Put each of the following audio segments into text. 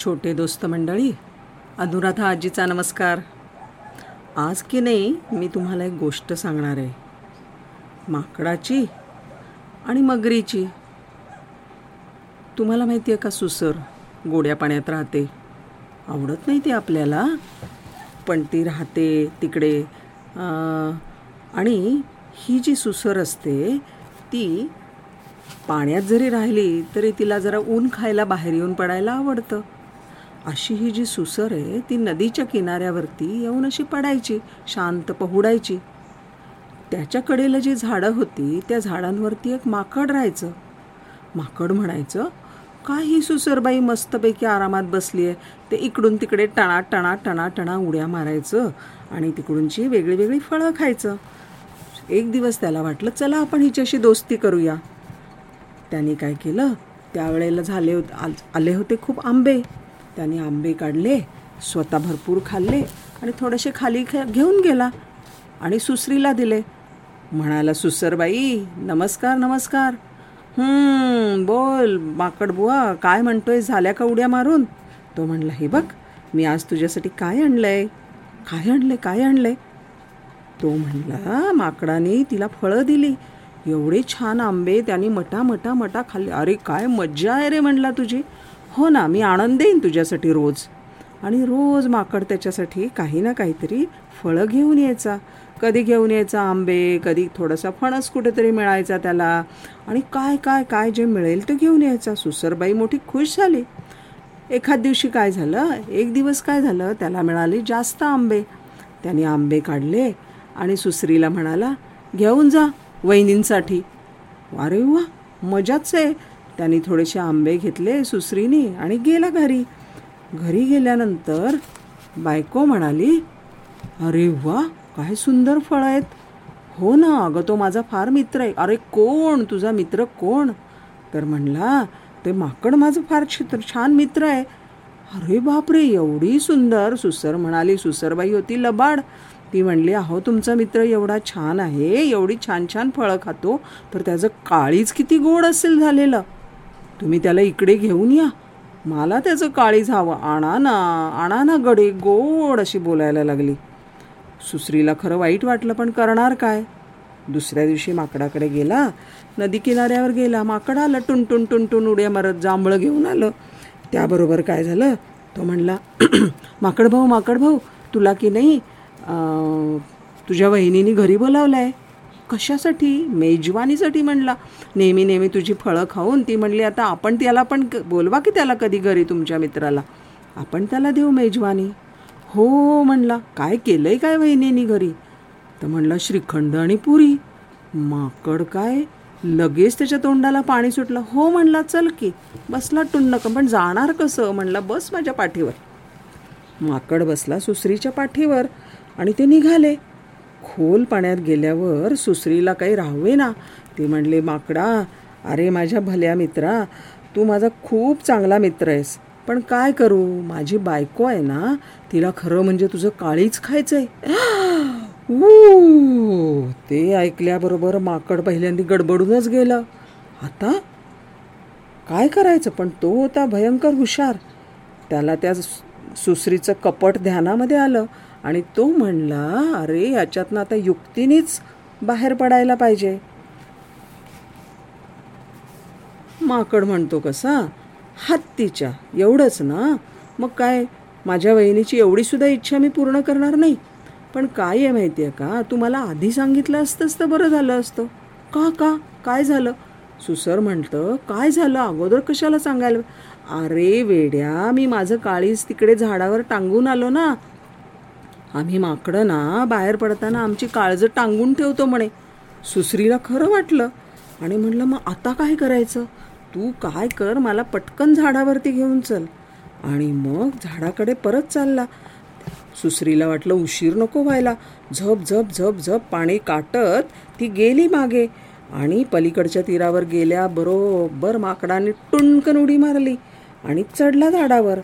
छोटे दोस्त मंडळी अनुराधा आजीचा नमस्कार. आज की नाही मी तुम्हाला एक गोष्ट सांगणार आहे. माकडाची आणि मगरीची. तुम्हाला माहिती आहे का सुसर गोड्या पाण्यात राहते. आवडत नाही ती आपल्याला पण ती राहते तिकडे. आणि ही जी सुसर असते ती पाण्यात जरी राहिली तरी तिला जरा ऊन खायला बाहेर येऊन पडायला आवडतं. अशी ही जी सुसर आहे ती नदीच्या किनाऱ्यावरती येऊन अशी पडायची शांत पहुडायची. त्याच्या कडेला जी झाडं होती त्या झाडांवरती एक माकड राहायचं. माकड म्हणायचं का ही सुसरबाई मस्तपैकी आरामात बसली आहे? ते इकडून तिकडे टणा टणा टणा टणा उड्या मारायचं आणि तिकडूनची वेगळी वेगळी फळं खायचं. एक दिवस त्याला वाटलं चला आपण हिच्याशी दोस्ती करूया. त्याने काय केलं त्यावेळेला झाले होते आले होते खूप आंबे. त्याने आंबे काढले स्वतः भरपूर खाल्ले आणि थोडेसे खाली खे घेऊन गेला आणि सुसरीला दिले. म्हणाला सुसरबाई नमस्कार नमस्कार. बोल माकड बुवा काय म्हणतोय झाल्या का उड्या मारून? तो म्हणला हे बघ मी आज तुझ्यासाठी काय आणलंय? काय आणलंय काय आणलंय? तो म्हणला माकडाने तिला फळं दिली. एवढे छान आंबे त्याने मटा मटा मटा खाल्ले. अरे काय मज्जा आहे रे म्हणला तुझी. हो ना मी आनंद देईन तुझ्यासाठी रोज. आणि रोज माकड त्याच्यासाठी काही ना काहीतरी फळं घेऊन यायचा. कधी घेऊन यायचा आंबे कधी थोडासा फणस कुठेतरी मिळायचा त्याला. आणि काय काय काय जे मिळेल ते घेऊन यायचा. सुसरबाई मोठी खुश झाली. एखाद दिवशी काय झालं? एक दिवस काय झालं? त्याला मिळाले जास्त आंबे. त्याने आंबे काढले आणि सुसरीला म्हणाला घेऊन जा वहिनींसाठी. अरे वा मजाच आहे. त्यांनी थोडेसे आंबे घेतले सुसरीने आणि गेला घरी. घरी गेल्यानंतर बायको म्हणाली अरे वा काय सुंदर फळं आहेत. हो ना अगं तो माझा फार मित्र आहे. अरे कोण? तुझा मित्र कोण? तर म्हणला ते माकड माझं फार छित्र छान मित्र आहे. अरे बापरे एवढी सुंदर. सुसर म्हणाली सुसरबाई होती लबाड. ती म्हणली अहो तुमचा मित्र एवढा छान आहे एवढी छान छान फळं खातो तर त्याचं काळीच किती गोड असेल झालेलं. तुम्ही त्याला इकडे घेऊन या. मला त्याचं काळीज हवं. आणा ना आणा ना गडे गोड अशी बोलायला लागली. सुसरीला खरं वाईट वाटलं पण करणार काय? दुसऱ्या दिवशी माकडाकडे गेला. नदी किनाऱ्यावर गेला. माकड आलं टुनटुन टुनटुन उड्या मारत जांभळं घेऊन आलं. त्याबरोबर काय झालं? तो म्हणला माकड भाऊ माकड भाऊ तुला की नाही तुझ्या वहिनीने घरी बोलावलं आहे कशासाठी? मेजवानीसाठी म्हणला. नेहमी नेहमी तुझी फळं खाऊन ती म्हणली आता आपण त्याला पण बोलवा की त्याला कधी घरी तुमच्या मित्राला? आपण त्याला देऊ मेजवानी. हो, हो म्हणला. काय केलंय काय वहिनीनी घरी? तर म्हणलं श्रीखंड आणि पुरी. माकड काय? लगेच त्याच्या तोंडाला पाणी सुटलं. हो म्हणला चल की. बसला टुन्न पण जाणार कसं? म्हणला बस माझ्या पाठीवर. माकड बसला सुसरीच्या पाठीवर आणि ते निघाले. खोल पाण्यात गेल्यावर सुसरीला काही राहावे ना ते म्हणले माकडा अरे माझ्या भल्या मित्रा तू माझा खूप चांगला मित्र आहेस. पण काय करू? माझी बायको आहे ना तिला खरं म्हणजे तुझं काळीच खायचंय. ऊ, ते ऐकल्याबरोबर माकड पहिल्यांदा गडबडूनच गेलं. आता? काय करायचं? पण तो होता भयंकर हुशार. त्याला त्या सुसरीचं कपट ध्यानामध्ये आलं. आणि तो म्हणला अरे याच्यातनं आता युक्तीनेच बाहेर पडायला पाहिजे. माकड म्हणतो कसा हत्तीच्या एवढंच ना? मग काय माझ्या वहिनीची एवढीसुद्धा इच्छा मी पूर्ण करणार नाही. पण काय आहे माहिती आहे का तू मला आधी सांगितलं असतंच तर बरं झालं असतं. का का? काय झालं? सुसर म्हणतं काय झालं? अगोदर कशाला सांगायला? अरे वेड्या मी माझं काळीच तिकडे झाडावर टांगून आलो ना आम्ही माकडं ना बाहेर पडताना आमची काळजं टांगून ठेवतो म्हणे. सुसरीला खरं वाटलं. आणि म्हणलं मग आता काय करायचं? तू काय कर मला पटकन झाडावरती घेऊन चल. आणि मग झाडाकडे परत चालला. सुसरीला वाटलं उशीर नको व्हायला. झप झप झप झप पाणी काटत ती गेली मागे. आणि पलीकडच्या तीरावर गेल्या बरोबर माकडाने टुणकन उडी मारली आणि चढला झाडावर.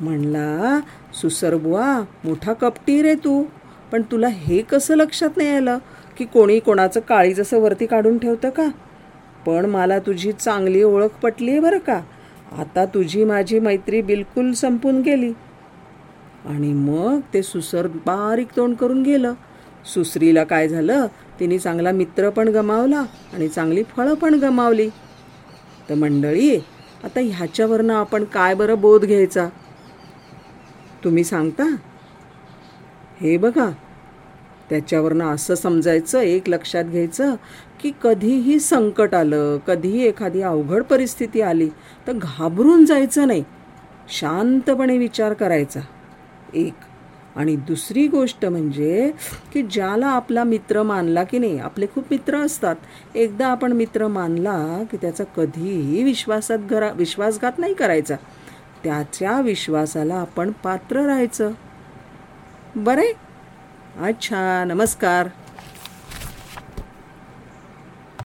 म्हणला सुसरबुवा मोठा कपटी रे तू. पण तुला हे कसं लक्षात नाही आलं की कोणी कोणाचं काळी जसं वरती काढून ठेवतं का? पण मला तुझी चांगली ओळख पटली आहे बरं का? आता तुझी माझी मैत्री बिलकुल संपून गेली. आणि मग ते सुसर बारीक तोंड करून गेलं. सुसरीला काय झालं? तिने चांगला मित्र पण गमावला आणि चांगली फळं पण गमावली. तर मंडळी आता ह्याच्यावरनं आपण काय बरं बोध घ्यायचा? तुम्ही सांगता? हे बघा. त्याच्यावरनं असं समजायचं एक लक्षात घ्यायचं की कधीही संकट आलं कधीही एखादी अवघड परिस्थिती आली तर घाबरून जायचं नाही. शांतपणे विचार करायचा. एक. आणि दुसरी गोष्ट म्हणजे की ज्याला आपला मित्र मानला की नाही आपले खूप मित्र असतात. एकदा आपण मित्र मानला की त्याचा कधीही विश्वासात घरा विश्वासघात नाही करायचा. त्याच्या विश्वासाला आपण पात्र राहायचं. बरे? अच्छा नमस्कार.